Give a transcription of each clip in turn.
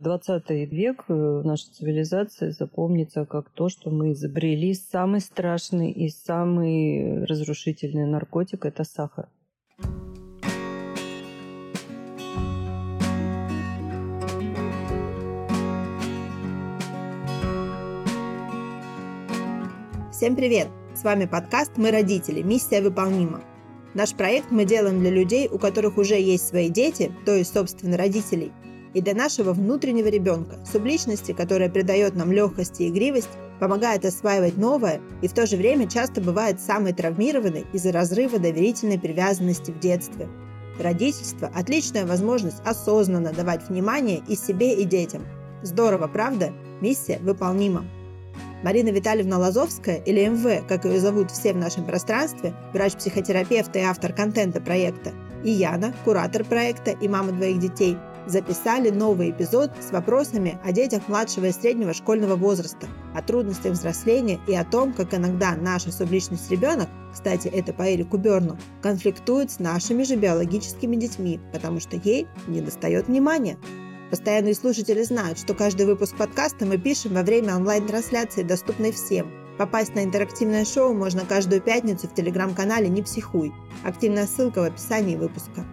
20 век э, наша цивилизация запомнится как то, что мы изобрели самый страшный и самый разрушительный наркотик – это сахар. Всем привет! С вами подкаст «Мы родители. Миссия выполнима». Наш проект мы делаем для людей, у которых уже есть свои дети, то есть, собственно, родителей – и для нашего внутреннего ребенка, субличности, которая придает нам легкость и игривость, помогает осваивать новое и в то же время часто бывает самой травмированной из-за разрыва доверительной привязанности в детстве. Родительство – отличная возможность осознанно давать внимание и себе, и детям. Здорово, правда? Миссия выполнима. Марина Витальевна Лазовская, или МВ, как ее зовут все в нашем пространстве, врач-психотерапевт и автор контента проекта, и Яна, куратор проекта и мама двоих детей – записали новый эпизод с вопросами о детях младшего и среднего школьного возраста, о трудностях взросления и о том, как иногда наша субличность ребенок, кстати, это по Эрику Берну, конфликтует с нашими же биологическими детьми, потому что ей не достает внимания. Постоянные слушатели знают, что каждый выпуск подкаста мы пишем во время онлайн-трансляции, доступной всем. Попасть на интерактивное шоу можно каждую пятницу в телеграм-канале «Не психуй». Активная ссылка в описании выпуска.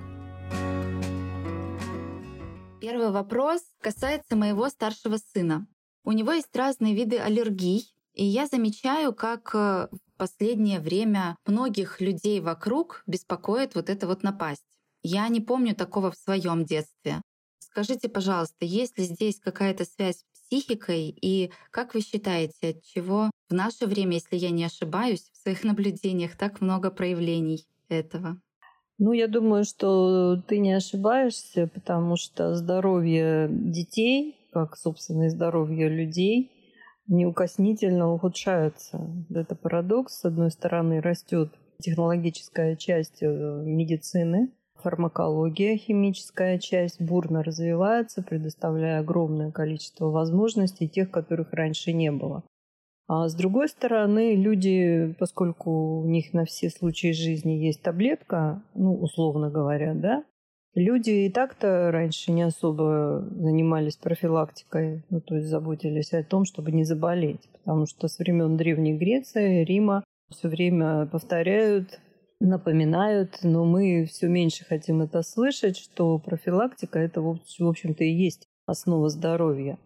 Первый вопрос касается моего старшего сына. У него есть разные виды аллергий, и я замечаю, как э, в последнее время многих людей вокруг беспокоит вот эта вот напасть. Я не помню такого в своем детстве. Скажите, пожалуйста, есть ли здесь какая-то связь с психикой? И как вы считаете, от чего в наше время, если я не ошибаюсь, в своих наблюдениях так много проявлений этого? Ну, я думаю, что ты не ошибаешься, потому что здоровье детей, как, собственно, и здоровье людей, неукоснительно ухудшается. Это парадокс. С одной стороны, растет технологическая часть э, медицины, фармакология, химическая часть бурно развивается, предоставляя огромное количество возможностей, тех, которых раньше не было. А с другой стороны, люди, поскольку у них на все случаи жизни есть таблетка, ну, условно говоря, да, люди и так-то раньше не особо занимались профилактикой, ну, то есть заботились о том, чтобы не заболеть, потому что с времен Древней Греции, Рима все время повторяют, напоминают, но мы все меньше хотим это слышать, что профилактика это, в общем-то, и есть основа здоровья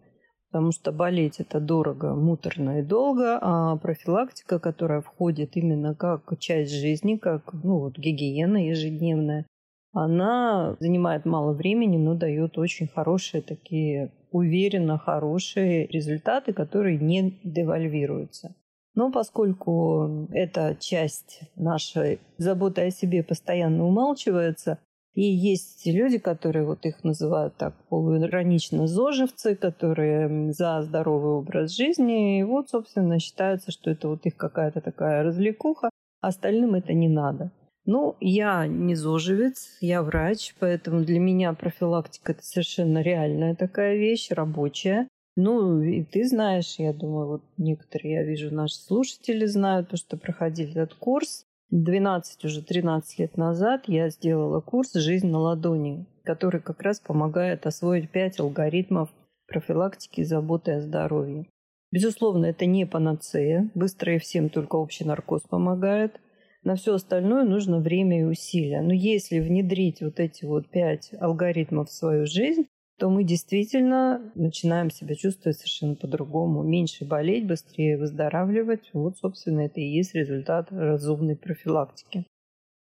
потому что болеть это дорого, муторно и долго, а профилактика, которая входит именно как часть жизни, как ну, вот, гигиена ежедневная, она занимает мало времени, но дает очень хорошие такие, уверенно хорошие результаты, которые не девальвируются. Но поскольку эта часть нашей заботы о себе постоянно умалчивается, и есть люди, которые вот их называют так полуиронично зожевцы, которые за здоровый образ жизни. И вот, собственно, считается, что это вот их какая-то такая развлекуха, остальным это не надо. Ну, я не зожевец, я врач, поэтому для меня профилактика – это совершенно реальная такая вещь, рабочая. Ну, и ты знаешь, я думаю, вот некоторые, я вижу, наши слушатели знают, потому что проходили этот курс. 12, уже 13 лет назад я сделала курс «Жизнь на ладони», который как раз помогает освоить 5 алгоритмов профилактики и заботы о здоровье. Безусловно, это не панацея. Быстро и всем только общий наркоз помогает. На все остальное нужно время и усилия. Но если внедрить вот эти вот пять алгоритмов в свою жизнь, то мы действительно начинаем себя чувствовать совершенно по-другому. Меньше болеть, быстрее выздоравливать. Вот, собственно, это и есть результат разумной профилактики.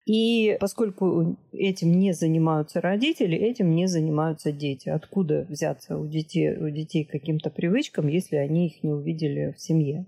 И поскольку этим не занимаются родители, этим не занимаются дети. Откуда взяться у детей, у детей каким-то привычкам, если они их не увидели в семье?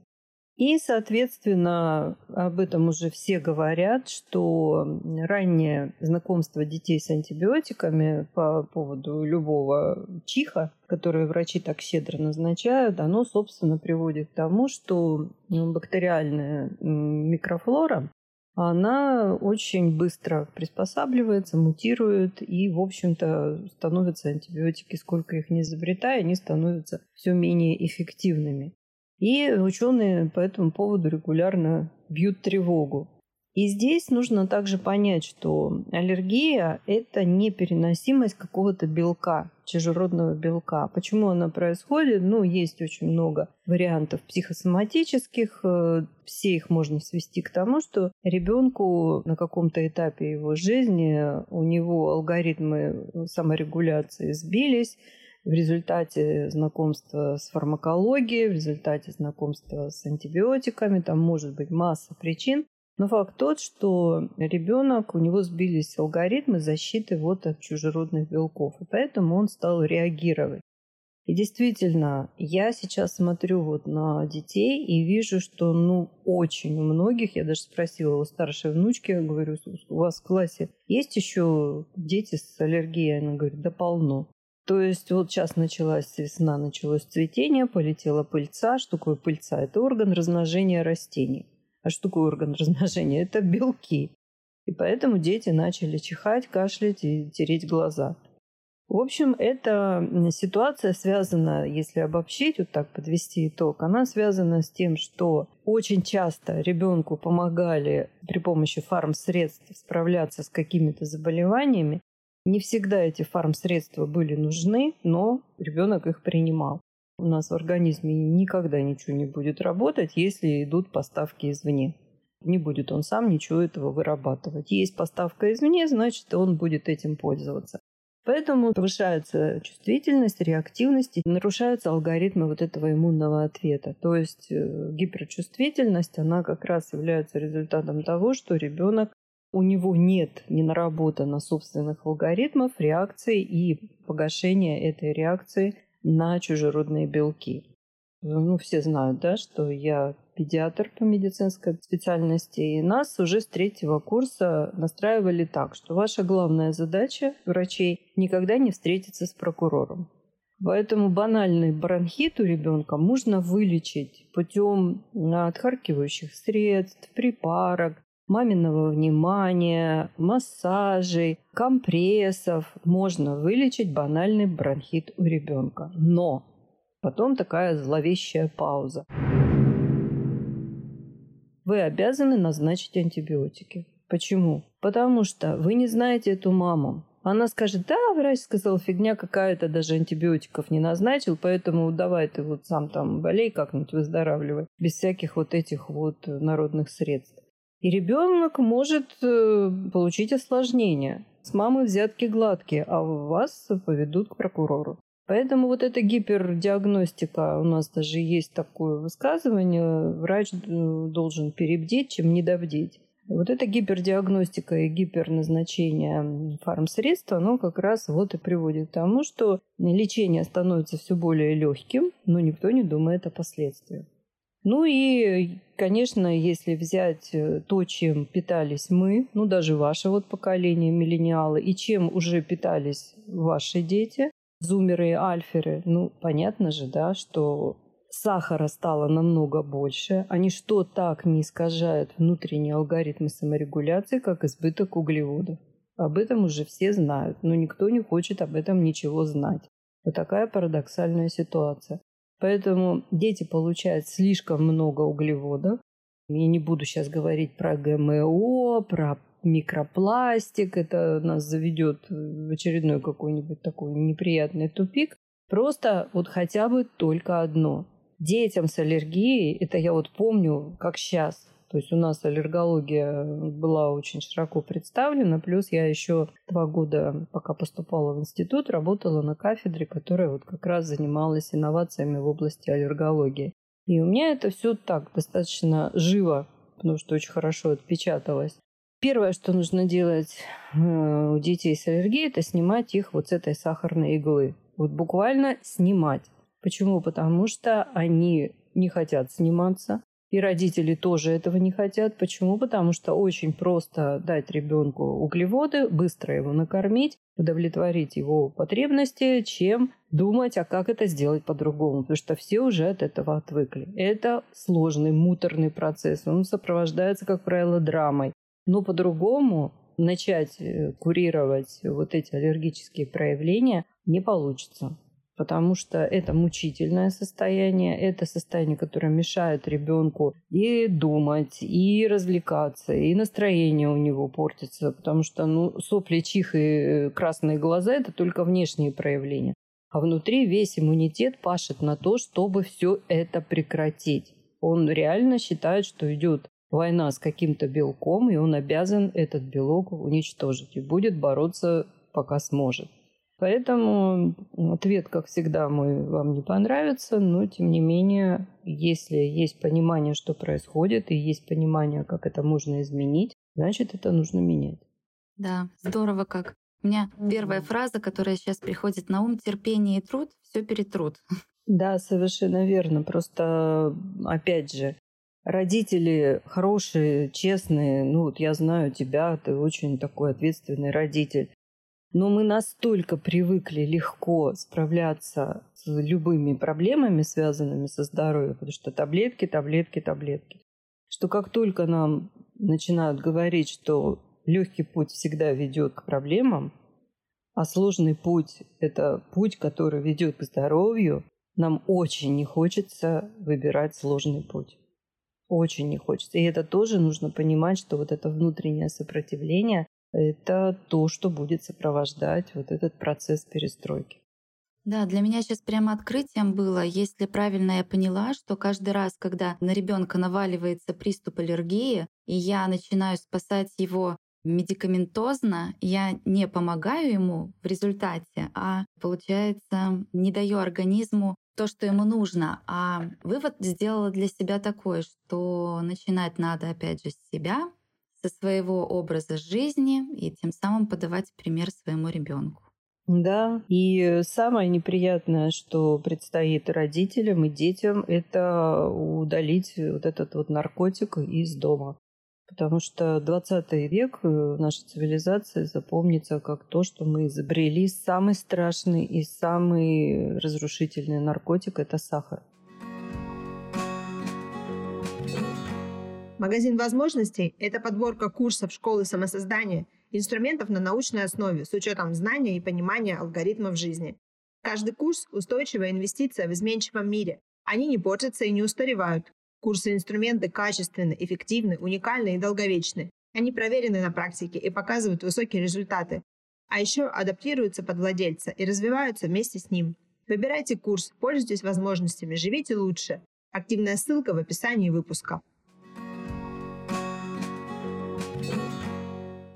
И, соответственно, об этом уже все говорят, что раннее знакомство детей с антибиотиками по поводу любого чиха, который врачи так щедро назначают, оно, собственно, приводит к тому, что бактериальная микрофлора она очень быстро приспосабливается, мутирует и, в общем-то, становятся антибиотики, сколько их не изобретая, они становятся все менее эффективными. И ученые по этому поводу регулярно бьют тревогу. И здесь нужно также понять, что аллергия – это непереносимость какого-то белка, чужеродного белка. Почему она происходит? Ну, есть очень много вариантов психосоматических. Э, все их можно свести к тому, что ребенку на каком-то этапе его жизни у него алгоритмы саморегуляции сбились, в результате знакомства с фармакологией, в результате знакомства с антибиотиками, там может быть масса причин, но факт тот, что ребенок, у него сбились алгоритмы защиты вот от чужеродных белков, и поэтому он стал реагировать. И действительно, я сейчас смотрю вот на детей и вижу, что ну очень у многих, я даже спросила у старшей внучки, я говорю, у вас в классе есть еще дети с аллергией? Она говорит, да полно. То есть вот сейчас началась весна, началось цветение, полетела пыльца. Что такое пыльца? Это орган размножения растений. А что такое орган размножения? Это белки. И поэтому дети начали чихать, кашлять и тереть глаза. В общем, эта ситуация связана, если обобщить, вот так подвести итог, она связана с тем, что очень часто ребенку помогали при помощи фармсредств справляться с какими-то заболеваниями. Не всегда эти фармсредства были нужны, но ребенок их принимал. У нас в организме никогда ничего не будет работать, если идут поставки извне. Не будет он сам ничего этого вырабатывать. Есть поставка извне, значит, он будет этим пользоваться. Поэтому повышается чувствительность, реактивность и нарушаются алгоритмы вот этого иммунного ответа. То есть э, гиперчувствительность, она как раз является результатом того, что ребенок у него нет не наработано собственных алгоритмов реакции и погашения этой реакции на чужеродные белки. Ну, все знают, да, что я педиатр по медицинской специальности, и нас уже с третьего курса настраивали так, что ваша главная задача врачей никогда не встретиться с прокурором. Поэтому банальный бронхит у ребенка можно вылечить путем отхаркивающих средств, припарок, маминого внимания, массажей, компрессов можно вылечить банальный бронхит у ребенка. Но потом такая зловещая пауза. Вы обязаны назначить антибиотики. Почему? Потому что вы не знаете эту маму. Она скажет, да, врач сказал, фигня какая-то, даже антибиотиков не назначил, поэтому давай ты вот сам там болей как-нибудь, выздоравливай, без всяких вот этих вот народных средств. И ребенок может э, получить осложнение. С мамы взятки гладкие, а вас поведут к прокурору. Поэтому вот эта гипердиагностика, у нас даже есть такое высказывание, врач должен перебдеть, чем недобдеть. Вот эта гипердиагностика и гиперназначение фармсредств, оно как раз вот и приводит к тому, что лечение становится все более легким, но никто не думает о последствиях. Ну и, конечно, если взять э, то, чем питались мы, ну даже ваше вот поколение, миллениалы, и чем уже питались ваши дети, зумеры и альферы, ну понятно же, да, что сахара стало намного больше. Они что так не искажают внутренние алгоритмы саморегуляции, как избыток углеводов. Об этом уже все знают, но никто не хочет об этом ничего знать. Вот такая парадоксальная ситуация. Поэтому дети получают слишком много углеводов. Я не буду сейчас говорить про ГМО, про микропластик. Это нас заведет в очередной какой-нибудь такой неприятный тупик. Просто вот хотя бы только одно. Детям с аллергией, это я вот помню, как сейчас, то есть у нас аллергология была очень широко представлена. Плюс я еще два года, пока поступала в институт, работала на кафедре, которая вот как раз занималась инновациями в области аллергологии. И у меня это все так достаточно живо, потому что очень хорошо отпечаталось. Первое, что нужно делать э, у детей с аллергией, это снимать их вот с этой сахарной иглы. Вот буквально снимать. Почему? Потому что они не хотят сниматься. И родители тоже этого не хотят. Почему? Потому что очень просто дать ребенку углеводы, быстро его накормить, удовлетворить его потребности, чем думать, а как это сделать по-другому. Потому что все уже от этого отвыкли. Это сложный, муторный процесс. Он сопровождается, как правило, драмой. Но по-другому начать э, курировать вот эти аллергические проявления не получится. Потому что это мучительное состояние, это состояние, которое мешает ребенку и думать, и развлекаться, и настроение у него портится, потому что ну, сопли, чих и красные глаза – это только внешние проявления. А внутри весь иммунитет пашет на то, чтобы все это прекратить. Он реально считает, что идет война с каким-то белком, и он обязан этот белок уничтожить и будет бороться, пока сможет. Поэтому ответ, как всегда, мой вам не понравится, но тем не менее, если есть понимание, что происходит, и есть понимание, как это можно изменить, значит, это нужно менять. Да, здорово как. У меня первая фраза, которая сейчас приходит на ум, терпение и труд, все перетрут. Да, совершенно верно. Просто, опять же, родители хорошие, честные. Ну, вот я знаю тебя, ты очень такой ответственный родитель. Но мы настолько привыкли легко справляться с любыми проблемами, связанными со здоровьем, потому что таблетки, таблетки, таблетки, что как только нам начинают говорить, что легкий путь всегда ведет к проблемам, а сложный путь – это путь, который ведет к здоровью, нам очень не хочется выбирать сложный путь. Очень не хочется. И это тоже нужно понимать, что вот это внутреннее сопротивление это то, что будет сопровождать вот этот процесс перестройки. Да, для меня сейчас прямо открытием было, если правильно я поняла, что каждый раз, когда на ребенка наваливается приступ аллергии, и я начинаю спасать его медикаментозно, я не помогаю ему в результате, а получается не даю организму то, что ему нужно. А вывод сделала для себя такой, что начинать надо опять же с себя, со своего образа жизни и тем самым подавать пример своему ребенку. Да, и самое неприятное, что предстоит родителям и детям, это удалить вот этот вот наркотик из дома. Потому что 20 век э, наша цивилизация запомнится как то, что мы изобрели самый страшный и самый разрушительный наркотик – это сахар. Магазин возможностей – это подборка курсов школы самосоздания, инструментов на научной основе с учетом знания и понимания алгоритмов жизни. Каждый курс – устойчивая инвестиция в изменчивом мире. Они не портятся и не устаревают. Курсы и инструменты качественны, эффективны, уникальны и долговечны. Они проверены на практике и показывают высокие результаты. А еще адаптируются под владельца и развиваются вместе с ним. Выбирайте курс, пользуйтесь возможностями, живите лучше. Активная ссылка в описании выпуска.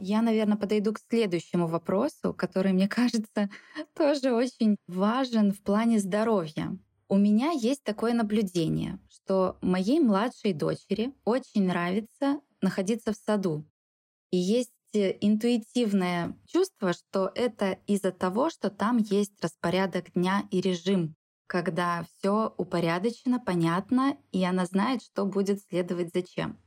Я, наверное, подойду к следующему вопросу, который, мне кажется, тоже очень важен в плане здоровья. У меня есть такое наблюдение, что моей младшей дочери очень нравится находиться в саду. И есть интуитивное чувство, что это из-за того, что там есть распорядок дня и режим, когда все упорядочено, понятно, и она знает, что будет следовать зачем.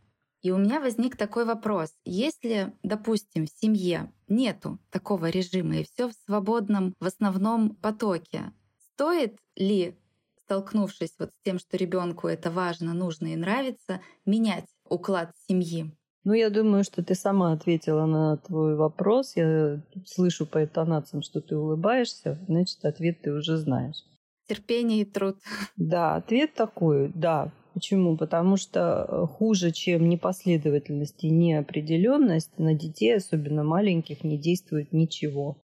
И у меня возник такой вопрос. Если, допустим, в семье нету такого режима и все в свободном, в основном потоке, стоит ли, столкнувшись вот с тем, что ребенку это важно, нужно и нравится, менять уклад семьи? Ну, я думаю, что ты сама ответила на твой вопрос. Я слышу по интонациям, что ты улыбаешься, значит, ответ ты уже знаешь. Терпение и труд. Да, ответ такой, да, Почему? Потому что э, хуже, чем непоследовательность и неопределенность, на детей, особенно маленьких, не действует ничего.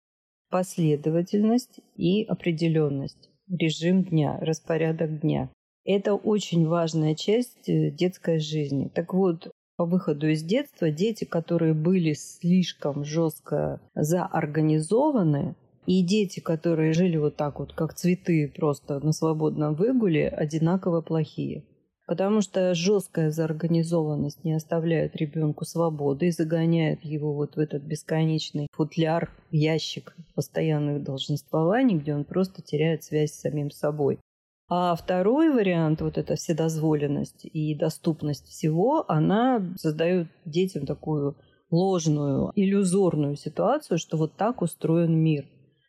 Последовательность и определенность, режим дня, распорядок дня. Это очень важная часть э, детской жизни. Так вот, по выходу из детства дети, которые были слишком жестко заорганизованы, и дети, которые жили вот так вот, как цветы просто на свободном выгуле, одинаково плохие. Потому что жесткая заорганизованность не оставляет ребенку свободы и загоняет его вот в этот бесконечный футляр, ящик постоянных долженствований, где он просто теряет связь с самим собой. А второй вариант, вот эта вседозволенность и доступность всего, она создает детям такую ложную, иллюзорную ситуацию, что вот так устроен мир.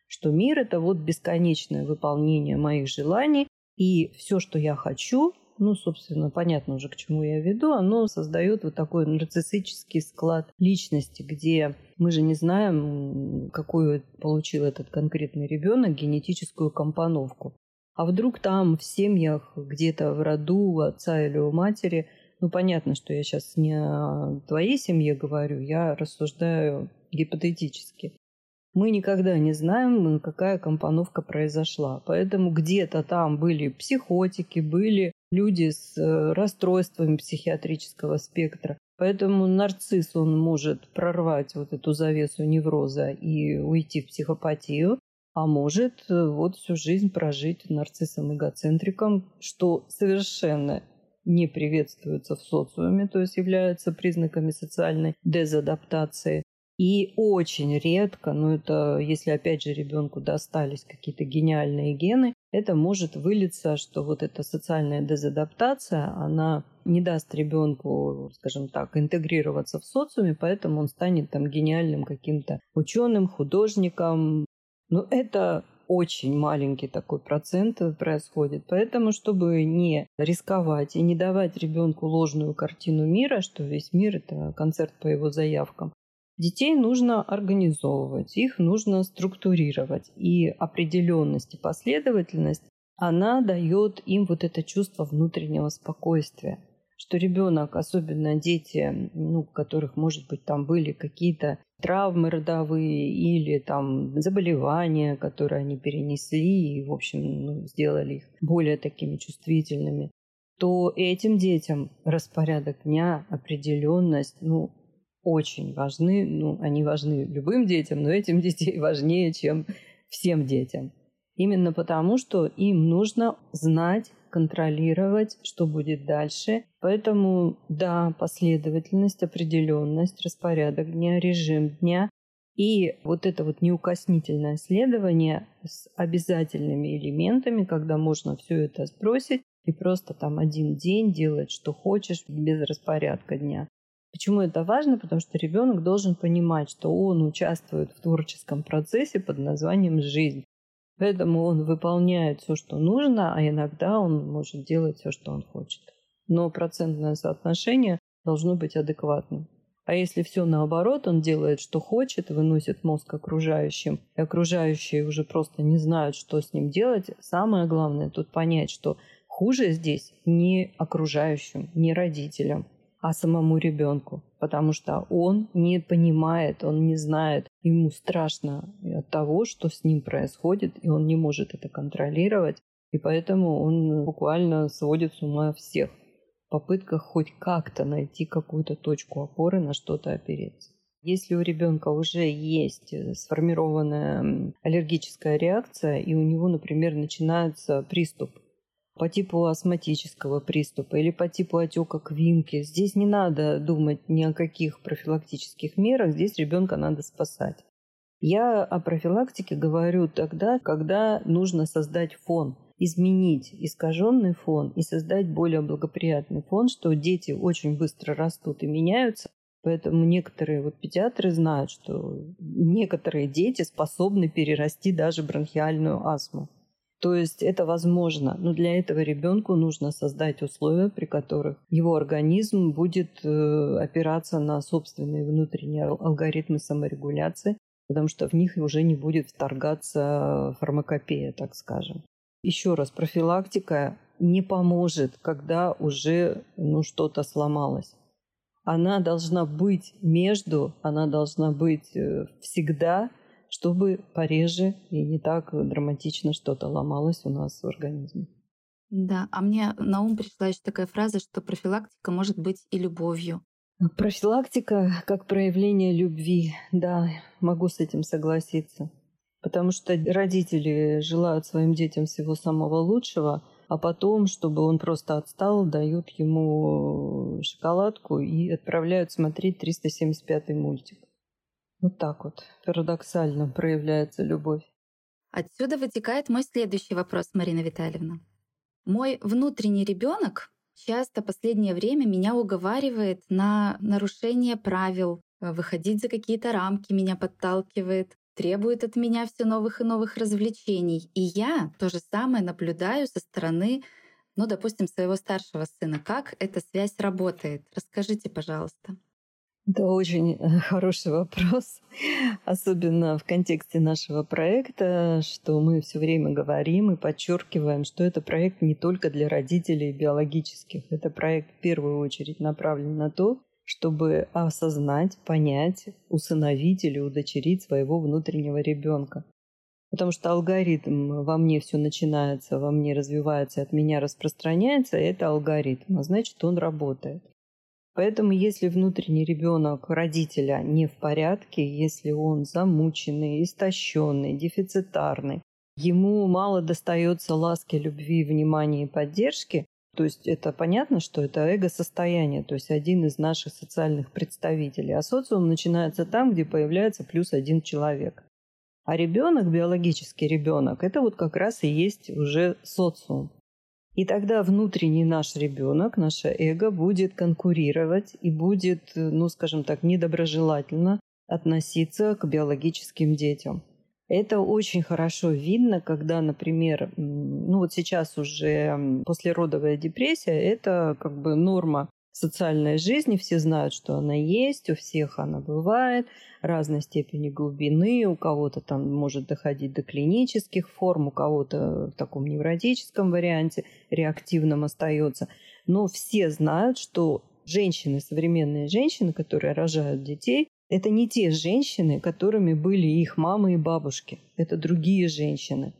Что мир – это вот бесконечное выполнение моих желаний, и все, что я хочу, ну, собственно, понятно уже, к чему я веду, оно создает вот такой нарциссический склад личности, где мы же не знаем, какую получил этот конкретный ребенок генетическую компоновку. А вдруг там в семьях, где-то в роду у отца или у матери, ну понятно, что я сейчас не о твоей семье говорю, я рассуждаю гипотетически. Мы никогда не знаем, какая компоновка произошла. Поэтому где-то там были психотики, были люди с э, расстройствами психиатрического спектра. Поэтому нарцисс, он может прорвать вот эту завесу невроза и уйти в психопатию, а может э, вот всю жизнь прожить нарциссом-эгоцентриком, что совершенно не приветствуется в социуме, то есть является признаками социальной дезадаптации. И очень редко, но это если опять же ребенку достались какие-то гениальные гены, это может вылиться, что вот эта социальная дезадаптация, она не даст ребенку, скажем так, интегрироваться в социуме, поэтому он станет там гениальным каким-то ученым, художником. Но это очень маленький такой процент происходит. Поэтому, чтобы не рисковать и не давать ребенку ложную картину мира, что весь мир это концерт по его заявкам, Детей нужно организовывать, их нужно структурировать. И определенность и последовательность, она дает им вот это чувство внутреннего спокойствия. Что ребенок, особенно дети, ну, у которых, может быть, там были какие-то травмы родовые или там заболевания, которые они перенесли и, в общем, ну, сделали их более такими чувствительными, то этим детям распорядок дня, определенность, ну, очень важны. Ну, они важны любым детям, но этим детей важнее, чем всем детям. Именно потому, что им нужно знать, контролировать, что будет дальше. Поэтому, да, последовательность, определенность, распорядок дня, режим дня и вот это вот неукоснительное следование с обязательными элементами, когда можно все это сбросить и просто там один день делать, что хочешь, без распорядка дня. Почему это важно? Потому что ребенок должен понимать, что он участвует в творческом процессе под названием «жизнь». Поэтому он выполняет все, что нужно, а иногда он может делать все, что он хочет. Но процентное соотношение должно быть адекватным. А если все наоборот, он делает, что хочет, выносит мозг окружающим, и окружающие уже просто не знают, что с ним делать, самое главное тут понять, что хуже здесь не окружающим, не родителям, а самому ребенку, потому что он не понимает, он не знает, ему страшно от того, что с ним происходит, и он не может это контролировать, и поэтому он буквально сводит с ума всех. В попытках хоть как-то найти какую-то точку опоры, на что-то опереться. Если у ребенка уже есть сформированная аллергическая реакция, и у него, например, начинается приступ по типу астматического приступа или по типу отека квинки. Здесь не надо думать ни о каких профилактических мерах, здесь ребенка надо спасать. Я о профилактике говорю тогда, когда нужно создать фон, изменить искаженный фон и создать более благоприятный фон, что дети очень быстро растут и меняются. Поэтому некоторые вот педиатры знают, что некоторые дети способны перерасти даже бронхиальную астму. То есть это возможно, но для этого ребенку нужно создать условия, при которых его организм будет э, опираться на собственные внутренние алгоритмы саморегуляции, потому что в них уже не будет вторгаться фармакопея, так скажем. Еще раз, профилактика не поможет, когда уже ну, что-то сломалось. Она должна быть между, она должна быть э, всегда чтобы пореже и не так драматично что-то ломалось у нас в организме. Да, а мне на ум пришла еще такая фраза, что профилактика может быть и любовью. Профилактика как проявление любви, да, могу с этим согласиться. Потому что родители желают своим детям всего самого лучшего, а потом, чтобы он просто отстал, дают ему шоколадку и отправляют смотреть 375 мультик. Вот так вот парадоксально проявляется любовь. Отсюда вытекает мой следующий вопрос, Марина Витальевна. Мой внутренний ребенок часто последнее время меня уговаривает на нарушение правил, э, выходить за какие-то рамки, меня подталкивает, требует от меня все новых и новых развлечений. И я то же самое наблюдаю со стороны ну, допустим, своего старшего сына. Как эта связь работает? Расскажите, пожалуйста. Это очень э, хороший вопрос, особенно в контексте нашего проекта, что мы все время говорим и подчеркиваем, что это проект не только для родителей биологических, это проект в первую очередь направлен на то, чтобы осознать, понять, усыновить или удочерить своего внутреннего ребенка. Потому что алгоритм во мне все начинается, во мне развивается, от меня распространяется, это алгоритм, а значит он работает. Поэтому если внутренний ребенок родителя не в порядке, если он замученный, истощенный, дефицитарный, ему мало достается ласки, любви, внимания и поддержки, то есть это понятно, что это эго-состояние, то есть один из наших социальных представителей. А социум начинается там, где появляется плюс один человек. А ребенок, биологический ребенок, это вот как раз и есть уже социум. И тогда внутренний наш ребенок, наше эго будет конкурировать и будет, ну, скажем так, недоброжелательно относиться к биологическим детям. Это очень хорошо видно, когда, например, ну вот сейчас уже послеродовая депрессия, это как бы норма социальной жизни, все знают, что она есть, у всех она бывает, разной степени глубины, у кого-то там может доходить до клинических форм, у кого-то в таком невротическом варианте реактивном остается. Но все знают, что женщины, современные женщины, которые рожают детей, это не те женщины, которыми были их мамы и бабушки. Это другие женщины.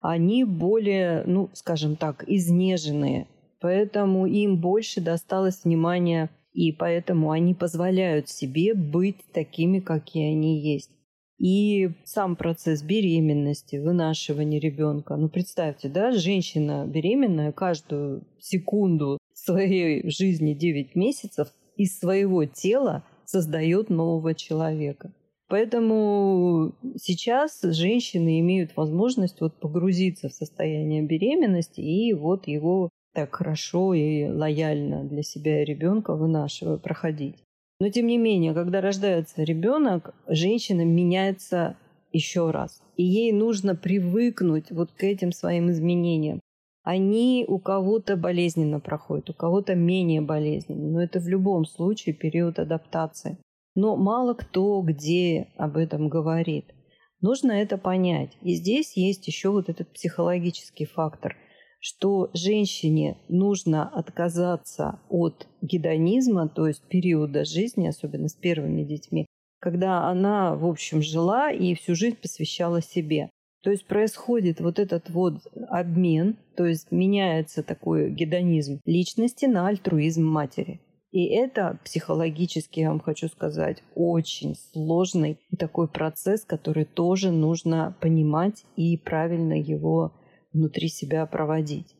Они более, ну, скажем так, изнеженные. Поэтому им больше досталось внимания, и поэтому они позволяют себе быть такими, какие они есть. И сам процесс беременности, вынашивания ребенка. Ну, представьте, да, женщина беременная каждую секунду своей жизни 9 месяцев из своего тела создает нового человека. Поэтому сейчас женщины имеют возможность вот погрузиться в состояние беременности и вот его так хорошо и лояльно для себя и ребенка вынашивая проходить. Но тем не менее, когда рождается ребенок, женщина меняется еще раз. И ей нужно привыкнуть вот к этим своим изменениям. Они у кого-то болезненно проходят, у кого-то менее болезненно, но это в любом случае период адаптации. Но мало кто где об этом говорит. Нужно это понять. И здесь есть еще вот этот психологический фактор, что женщине нужно отказаться от гедонизма, то есть периода жизни, особенно с первыми детьми, когда она, в общем, жила и всю жизнь посвящала себе. То есть происходит вот этот вот обмен, то есть меняется такой гедонизм личности на альтруизм матери. И это психологически, я вам хочу сказать, очень сложный такой процесс, который тоже нужно понимать и правильно его внутри себя проводить.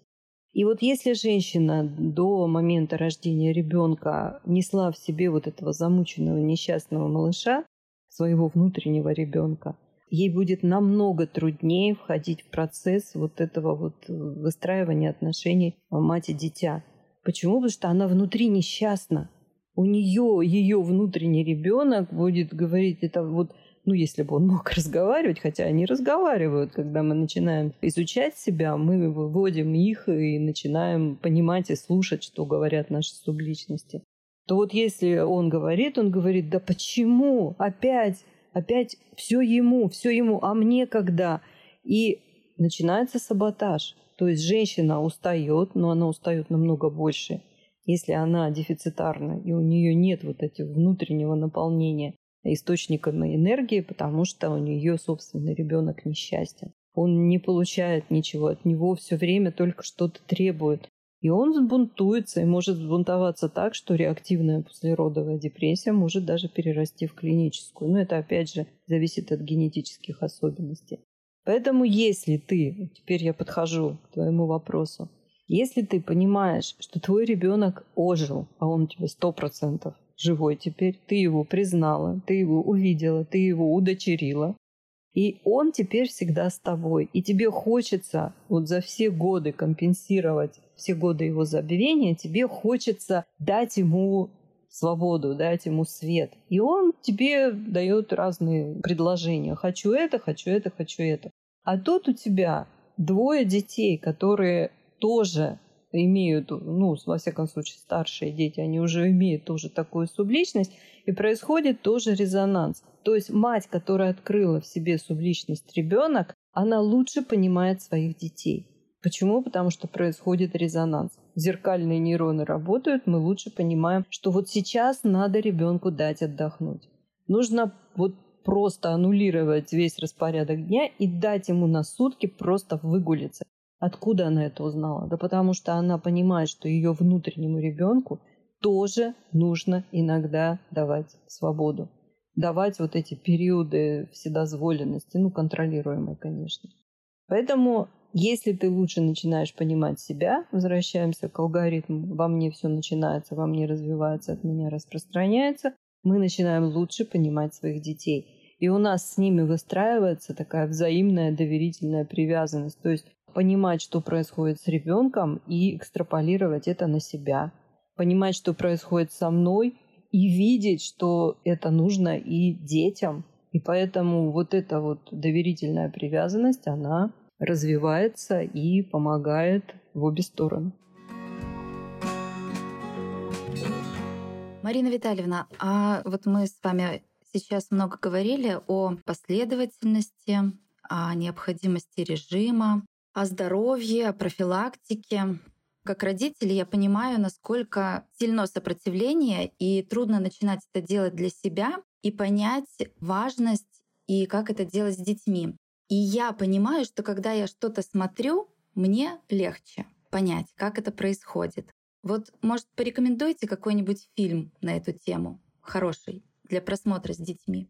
И вот если женщина до момента рождения ребенка несла в себе вот этого замученного несчастного малыша, своего внутреннего ребенка, ей будет намного труднее входить в процесс вот этого вот выстраивания отношений мать и дитя. Почему? Потому что она внутри несчастна. У нее ее внутренний ребенок будет говорить, это вот, ну, если бы он мог разговаривать, хотя они разговаривают, когда мы начинаем изучать себя, мы выводим их и начинаем понимать и слушать, что говорят наши субличности. То вот если он говорит, он говорит, да почему опять опять все ему, все ему, а мне когда? И начинается саботаж. То есть женщина устает, но она устает намного больше, если она дефицитарна, и у нее нет вот этого внутреннего наполнения источником энергии, потому что у нее собственный ребенок несчастен. Он не получает ничего, от него все время только что-то требует. И он сбунтуется и может сбунтоваться так, что реактивная послеродовая депрессия может даже перерасти в клиническую. Но это, опять же, зависит от генетических особенностей. Поэтому если ты, теперь я подхожу к твоему вопросу, если ты понимаешь, что твой ребенок ожил, а он у тебя сто процентов живой теперь, ты его признала, ты его увидела, ты его удочерила, и он теперь всегда с тобой. И тебе хочется вот за все годы компенсировать все годы его забвения, тебе хочется дать ему свободу, дать ему свет. И он тебе дает разные предложения. Хочу это, хочу это, хочу это. А тут у тебя двое детей, которые тоже имеют, ну, во всяком случае, старшие дети, они уже имеют тоже такую субличность, и происходит тоже резонанс. То есть мать, которая открыла в себе субличность ребенок, она лучше понимает своих детей. Почему? Потому что происходит резонанс. Зеркальные нейроны работают, мы лучше понимаем, что вот сейчас надо ребенку дать отдохнуть. Нужно вот просто аннулировать весь распорядок дня и дать ему на сутки просто выгулиться. Откуда она это узнала? Да потому что она понимает, что ее внутреннему ребенку тоже нужно иногда давать свободу. Давать вот эти периоды вседозволенности, ну, контролируемые, конечно. Поэтому, если ты лучше начинаешь понимать себя, возвращаемся к алгоритму, во мне все начинается, во мне развивается, от меня распространяется, мы начинаем лучше понимать своих детей. И у нас с ними выстраивается такая взаимная доверительная привязанность. То есть понимать, что происходит с ребенком, и экстраполировать это на себя. Понимать, что происходит со мной, и видеть, что это нужно и детям. И поэтому вот эта вот доверительная привязанность, она развивается и помогает в обе стороны. Марина Витальевна, а вот мы с вами сейчас много говорили о последовательности, о необходимости режима, о здоровье, о профилактике. Как родитель я понимаю, насколько сильно сопротивление, и трудно начинать это делать для себя и понять важность и как это делать с детьми. И я понимаю, что когда я что-то смотрю, мне легче понять, как это происходит. Вот, может, порекомендуйте какой-нибудь фильм на эту тему, хороший, для просмотра с детьми?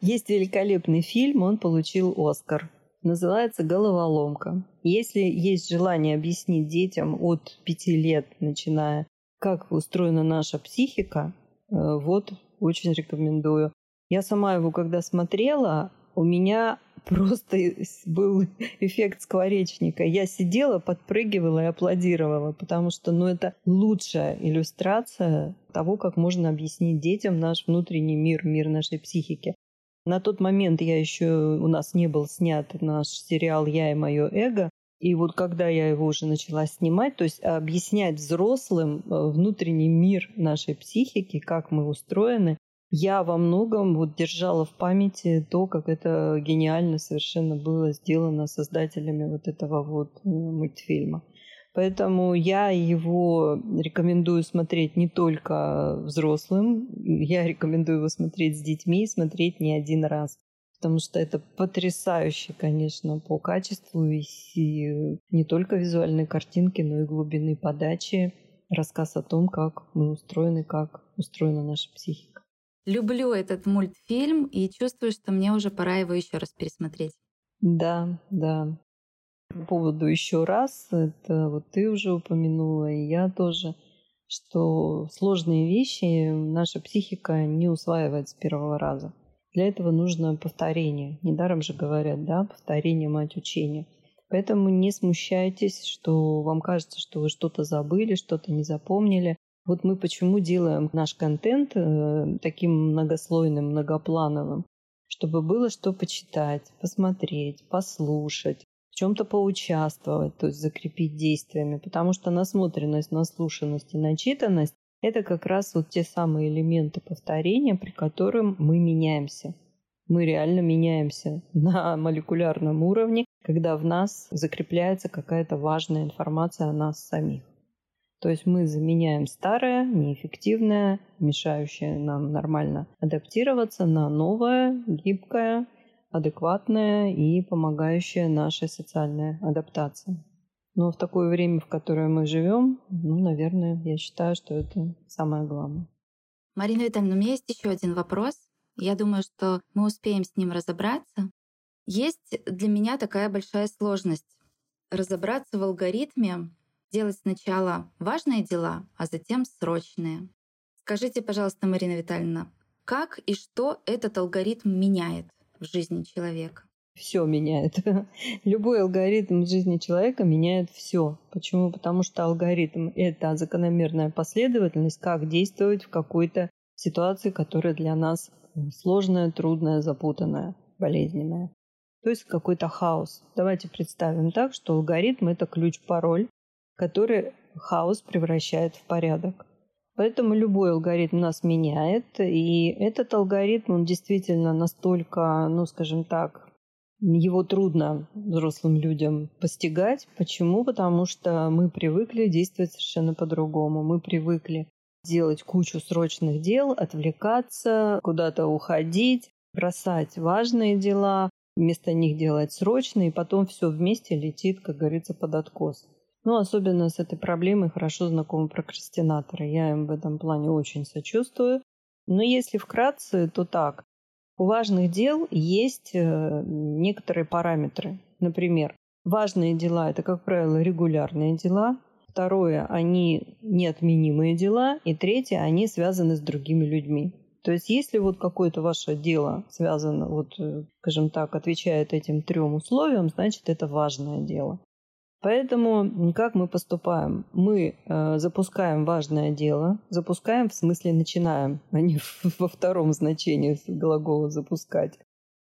Есть великолепный фильм, он получил Оскар называется головоломка. Если есть желание объяснить детям от пяти лет, начиная, как устроена наша психика, э, вот очень рекомендую. Я сама его когда смотрела, у меня просто был эффект скворечника. Я сидела, подпрыгивала и аплодировала, потому что ну, это лучшая иллюстрация того, как можно объяснить детям наш внутренний мир, мир нашей психики. На тот момент я еще у нас не был снят наш сериал «Я и мое эго». И вот когда я его уже начала снимать, то есть объяснять взрослым э, внутренний мир нашей психики, как мы устроены, я во многом вот держала в памяти то, как это гениально совершенно было сделано создателями вот этого вот э, мультфильма. Поэтому я его рекомендую смотреть не только взрослым, я рекомендую его смотреть с детьми, смотреть не один раз. Потому что это потрясающе, конечно, по качеству и не только визуальной картинки, но и глубины подачи. Рассказ о том, как мы устроены, как устроена наша психика. Люблю этот мультфильм и чувствую, что мне уже пора его еще раз пересмотреть. Да, да. По поводу еще раз, это вот ты уже упомянула, и я тоже, что сложные вещи наша психика не усваивает с первого раза. Для этого нужно повторение. Недаром же говорят, да, повторение мать учения. Поэтому не смущайтесь, что вам кажется, что вы что-то забыли, что-то не запомнили. Вот мы почему делаем наш контент э, таким многослойным, многоплановым, чтобы было что почитать, посмотреть, послушать, чем-то поучаствовать, то есть закрепить действиями, потому что насмотренность, наслушанность и начитанность – это как раз вот те самые элементы повторения, при котором мы меняемся. Мы реально меняемся на молекулярном уровне, когда в нас закрепляется какая-то важная информация о нас самих. То есть мы заменяем старое, неэффективное, мешающее нам нормально адаптироваться на новое, гибкое, адекватная и помогающая нашей социальной адаптации. Но в такое время, в которое мы живем, ну, наверное, я считаю, что это самое главное. Марина Витальевна, у меня есть еще один вопрос. Я думаю, что мы успеем с ним разобраться. Есть для меня такая большая сложность разобраться в алгоритме, делать сначала важные дела, а затем срочные. Скажите, пожалуйста, Марина Витальевна, как и что этот алгоритм меняет? В жизни человека? Все меняет. Любой алгоритм в жизни человека меняет все. Почему? Потому что алгоритм – это закономерная последовательность, как действовать в какой-то ситуации, которая для нас сложная, трудная, запутанная, болезненная. То есть какой-то хаос. Давайте представим так, что алгоритм – это ключ-пароль, который хаос превращает в порядок. Поэтому любой алгоритм нас меняет, и этот алгоритм, он действительно настолько, ну, скажем так, его трудно взрослым людям постигать. Почему? Потому что мы привыкли действовать совершенно по-другому. Мы привыкли делать кучу срочных дел, отвлекаться, куда-то уходить, бросать важные дела, вместо них делать срочные, и потом все вместе летит, как говорится, под откос. Ну, особенно с этой проблемой хорошо знакомы прокрастинаторы. Я им в этом плане очень сочувствую. Но если вкратце, то так. У важных дел есть э, некоторые параметры. Например, важные дела – это, как правило, регулярные дела. Второе – они неотменимые дела. И третье – они связаны с другими людьми. То есть, если вот какое-то ваше дело связано, вот, э, скажем так, отвечает этим трем условиям, значит, это важное дело. Поэтому как мы поступаем? Мы э, запускаем важное дело, запускаем в смысле начинаем, а не во втором значении глагола запускать.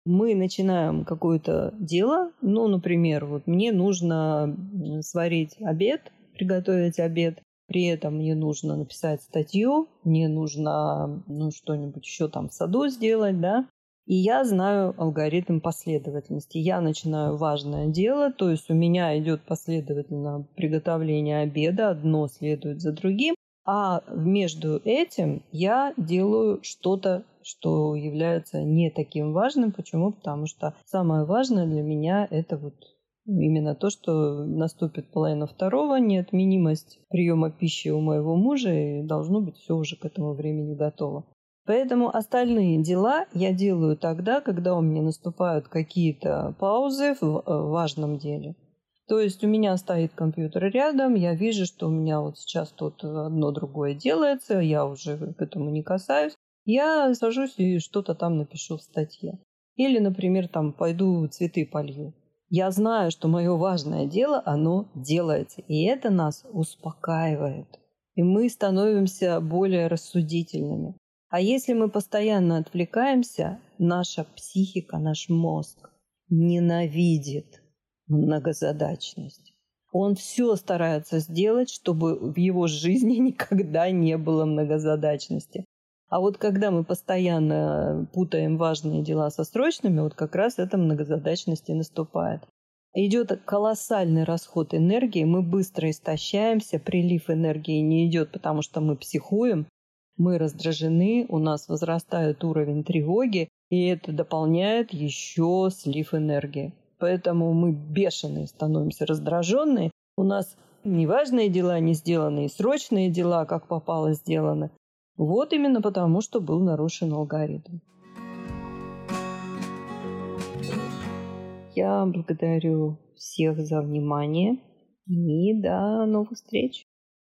Мы начинаем какое-то дело, ну, например, вот мне нужно сварить обед, приготовить обед, при этом мне нужно написать статью, мне нужно ну, что-нибудь еще там в саду сделать, да, и я знаю алгоритм последовательности. Я начинаю важное дело, то есть у меня идет последовательно приготовление обеда, одно следует за другим, а между этим я делаю что-то, что является не таким важным. Почему? Потому что самое важное для меня это вот именно то, что наступит половина второго, неотменимость приема пищи у моего мужа, и должно быть все уже к этому времени готово. Поэтому остальные дела я делаю тогда, когда у меня наступают какие-то паузы в э, важном деле. То есть у меня стоит компьютер рядом, я вижу, что у меня вот сейчас тут одно другое делается, я уже к этому не касаюсь. Я сажусь и что-то там напишу в статье. Или, например, там пойду цветы полью. Я знаю, что мое важное дело, оно делается. И это нас успокаивает. И мы становимся более рассудительными. А если мы постоянно отвлекаемся, наша психика, наш мозг ненавидит многозадачность. Он все старается сделать, чтобы в его жизни никогда не было многозадачности. А вот когда мы постоянно путаем важные дела со срочными, вот как раз эта многозадачность и наступает. Идет колоссальный расход энергии, мы быстро истощаемся, прилив энергии не идет, потому что мы психуем, мы раздражены, у нас возрастает уровень тревоги, и это дополняет еще слив энергии. Поэтому мы бешеные становимся, раздраженные. У нас неважные дела не сделаны, и срочные дела, как попало, сделаны. Вот именно потому, что был нарушен алгоритм. Я благодарю всех за внимание и до новых встреч.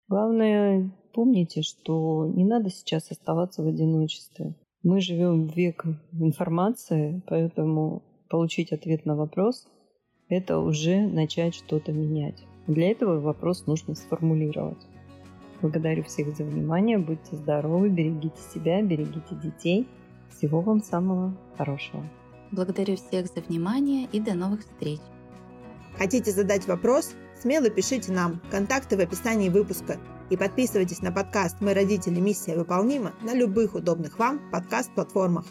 Главное, помните, что не надо сейчас оставаться в одиночестве. Мы живем в век информации, поэтому получить ответ на вопрос – это уже начать что-то менять. Для этого вопрос нужно сформулировать. Благодарю всех за внимание, будьте здоровы, берегите себя, берегите детей. Всего вам самого хорошего. Благодарю всех за внимание и до новых встреч. Хотите задать вопрос? Смело пишите нам. Контакты в описании выпуска. И подписывайтесь на подкаст «Мы родители. Миссия выполнима» на любых удобных вам подкаст-платформах.